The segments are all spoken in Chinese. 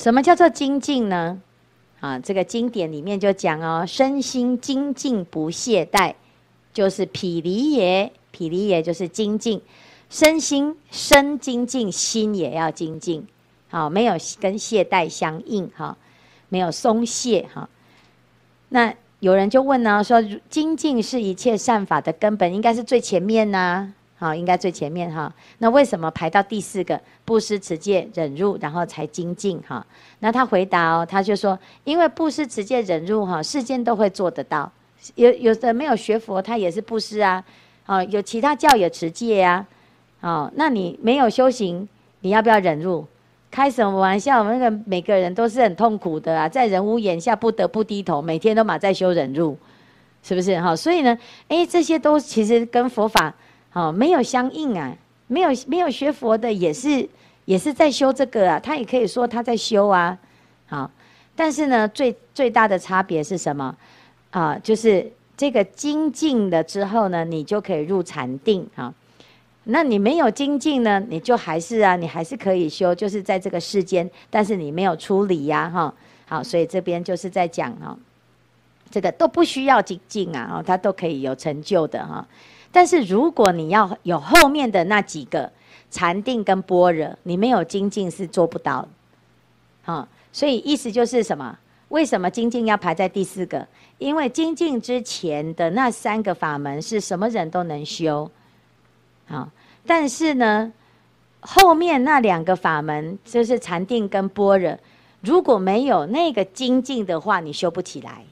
什么叫做精进呢？啊，这个经典里面就讲哦，身心精进不懈怠，就是毗梨耶，毗梨耶就是精进，身心身精进，心也要精进，好，没有跟懈怠相应哈，没有松懈哈。那有人就问呢，说精进是一切善法的根本，应该是最前面呐。好，应该最前面哈。那为什么排到第四个？布施、持戒、忍辱，然后才精进哈？那他回答哦，他就说，因为布施、持戒、忍辱哈，世间都会做得到。有有的没有学佛，他也是布施啊。哦，有其他教也持戒呀。哦，那你没有修行，你要不要忍辱？开什么玩笑？我们那个每个人都是很痛苦的啊，在人屋檐下不得不低头，每天都马在修忍辱，是不是哈？所以呢，哎，这些都其实跟佛法。好，没有相应啊，没有没有学佛的也是也是在修这个啊，他也可以说他在修啊，好，但是呢，最最大的差别是什么啊？就是这个精进了之后呢，你就可以入禅定啊。那你没有精进呢，你就还是啊，你还是可以修，就是在这个世间，但是你没有出离呀，哈。好，所以这边就是在讲啊，这个都不需要精进啊，哦，他都可以有成就的哈。但是如果你要有后面的那几个禅定跟般若，你没有精进是做不到的，好，所以意思就是什么？为什么精进要排在第四个？因为精进之前的那三个法门是什么人都能修，好，但是呢，后面那两个法门就是禅定跟般若，如果没有那个精进的话，你修不起来。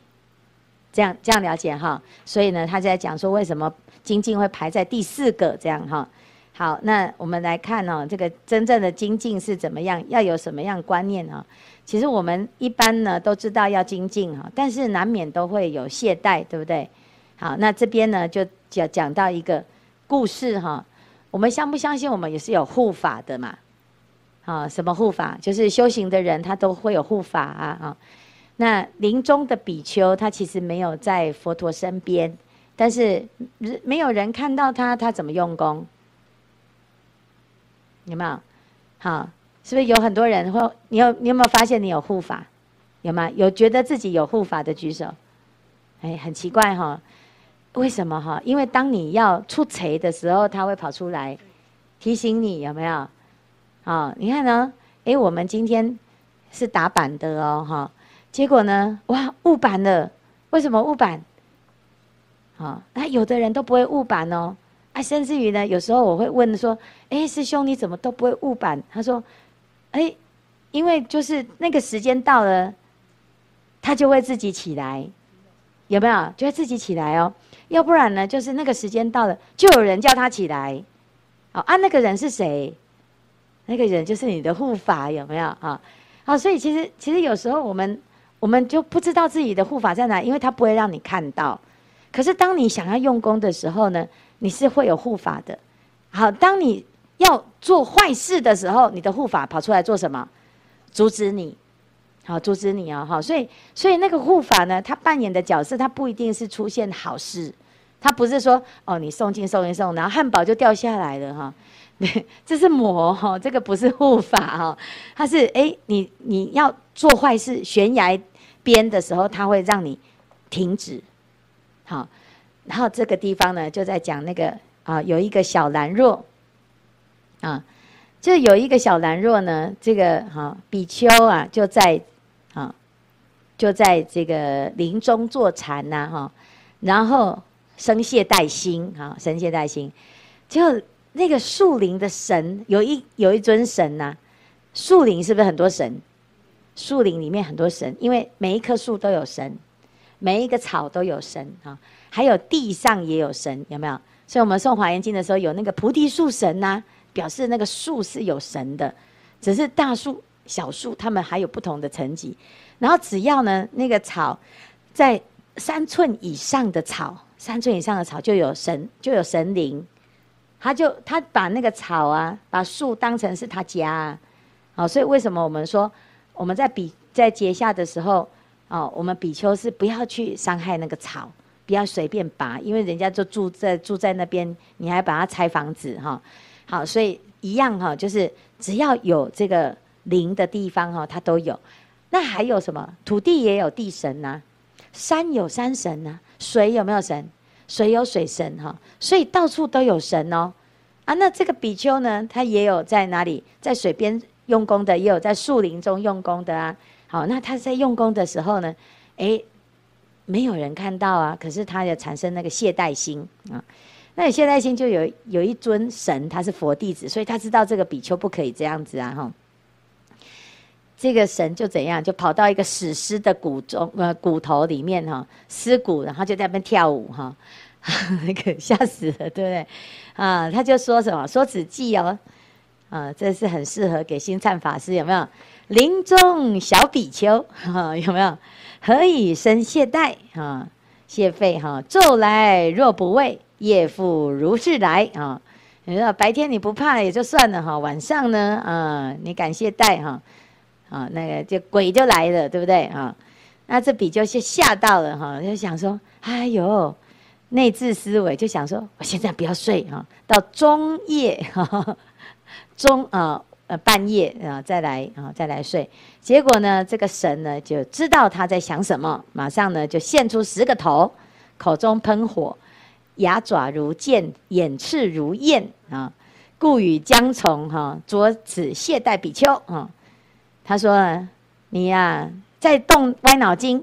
这样这样了解哈，所以呢，他在讲说为什么。精进会排在第四个，这样哈。好，那我们来看哦，这个真正的精进是怎么样？要有什么样观念啊？其实我们一般呢都知道要精进哈，但是难免都会有懈怠，对不对？好，那这边呢就讲讲到一个故事哈。我们相不相信我们也是有护法的嘛？啊，什么护法？就是修行的人他都会有护法啊啊。那临终的比丘他其实没有在佛陀身边。但是没有人看到他，他怎么用功？有没有？好，是不是有很多人会？你有你有没有发现你有护法？有吗？有觉得自己有护法的举手？哎，很奇怪哈，为什么哈？因为当你要出贼的时候，他会跑出来提醒你，有没有？啊，你看呢？哎，我们今天是打板的哦，哈，结果呢？哇，误板了，为什么误板？啊，那有的人都不会误板哦，啊，甚至于呢，有时候我会问说，哎，师兄你怎么都不会误板？他说，哎，因为就是那个时间到了，他就会自己起来，有没有？就会自己起来哦，要不然呢，就是那个时间到了，就有人叫他起来，好啊，那个人是谁？那个人就是你的护法，有没有啊？好，所以其实其实有时候我们我们就不知道自己的护法在哪，因为他不会让你看到。可是，当你想要用功的时候呢，你是会有护法的。好，当你要做坏事的时候，你的护法跑出来做什么？阻止你。好，阻止你哦。好，所以，所以那个护法呢，他扮演的角色，他不一定是出现好事。他不是说，哦，你送进送一送，然后汉堡就掉下来了哈。这是魔哈，这个不是护法哈。他是哎，你你要做坏事，悬崖边的时候，他会让你停止。好，然后这个地方呢，就在讲那个啊，有一个小兰若，啊，就有一个小兰若呢，这个哈、啊、比丘啊，就在啊，就在这个林中坐禅呐哈，然后生懈怠心哈，生懈怠心，就那个树林的神有一有一尊神呐、树林是不是很多神？树林里面很多神，因为每一棵树都有神。每一个草都有神啊，还有地上也有神，有没有？所以我们送华严经的时候，有那个菩提树神呐、表示那个树是有神的。只是大树、小树，它们还有不同的层级。然后只要呢，那个草在三寸以上的草，三寸以上的草就有神，就有神灵。他就他把那个草啊，把树当成是他家啊。好，所以为什么我们说我们在比在结夏的时候？哦，我们比丘是不要去伤害那个草，不要随便拔，因为人家就住在住在那边，你还把它拆房子哈。好，所以一样哈，就是只要有这个灵的地方哈，它都有。那还有什么？土地也有地神呐、山有山神呐、水有没有神？水有水神哈，所以到处都有神哦。啊，那这个比丘呢，他也有在哪里？在水边用功的，也有在树林中用功的啊。好，那他在用功的时候呢，诶，没有人看到啊，可是他也产生那个懈怠心啊。那你懈怠心就有有一尊神，他是佛弟子，所以他知道这个比丘不可以这样子啊，哈。这个神就怎样，就跑到一个死尸的骨中，呃，骨头里面哈，尸骨，然后就在那边跳舞哈，那个吓死了，对不对？啊，他就说什么，说此偈哦，啊，这是很适合给星灿法师，有没有？林中小比丘，哈，有没有？何以生懈怠？哈，懈废哈，昼来若不畏，夜复如是来啊。你说白天你不怕也就算了哈，晚上呢，啊，你敢懈怠哈？啊，啊那个就鬼就来了，对不对啊？那这比丘就吓到了哈，就想说，哎呦，内置思维就想说，我现在不要睡哈，到中夜哈，中啊呃半夜啊再来啊再来睡。结果呢，这个神呢就知道他在想什么，马上呢就现出十个头，口中喷火，牙爪如剑，眼翅如焰啊，故与将从哈着此懈怠比丘啊。他说：“你呀、在动歪脑筋，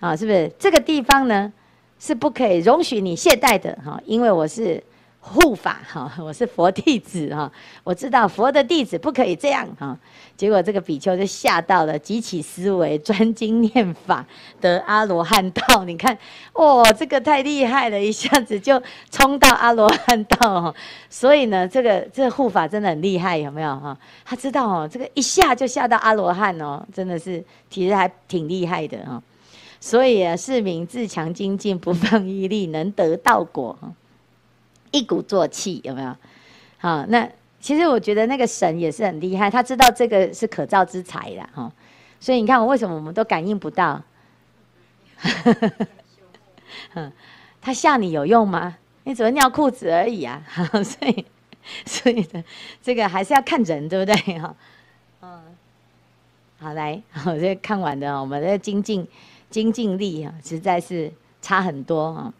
啊，是不是？这个地方呢，是不可以容许你懈怠的，哈，因为我是护法，哈，我是佛弟子，哈，我知道佛的弟子不可以这样，哈。”结果这个比丘就吓到了，急起思维，专精念法，得阿罗汉道。你看，哇，这个太厉害了，一下子就冲到阿罗汉道。所以呢，这个这护法真的很厉害，有没有哈？他知道哦，这个一下就下到阿罗汉哦，真的是其实还挺厉害的哈。所以啊，是名自强精进，不放一力，能得道果，一鼓作气，有没有？好，那。其实我觉得那个神也是很厉害，他知道这个是可造之材的哈，所以你看我为什么我们都感应不到？他吓你有用吗？你只会尿裤子而已啊！所以，所以呢，这个还是要看人，对不对？哈，嗯，好来，我这看完的，我们的精进精进力啊，实在是差很多啊。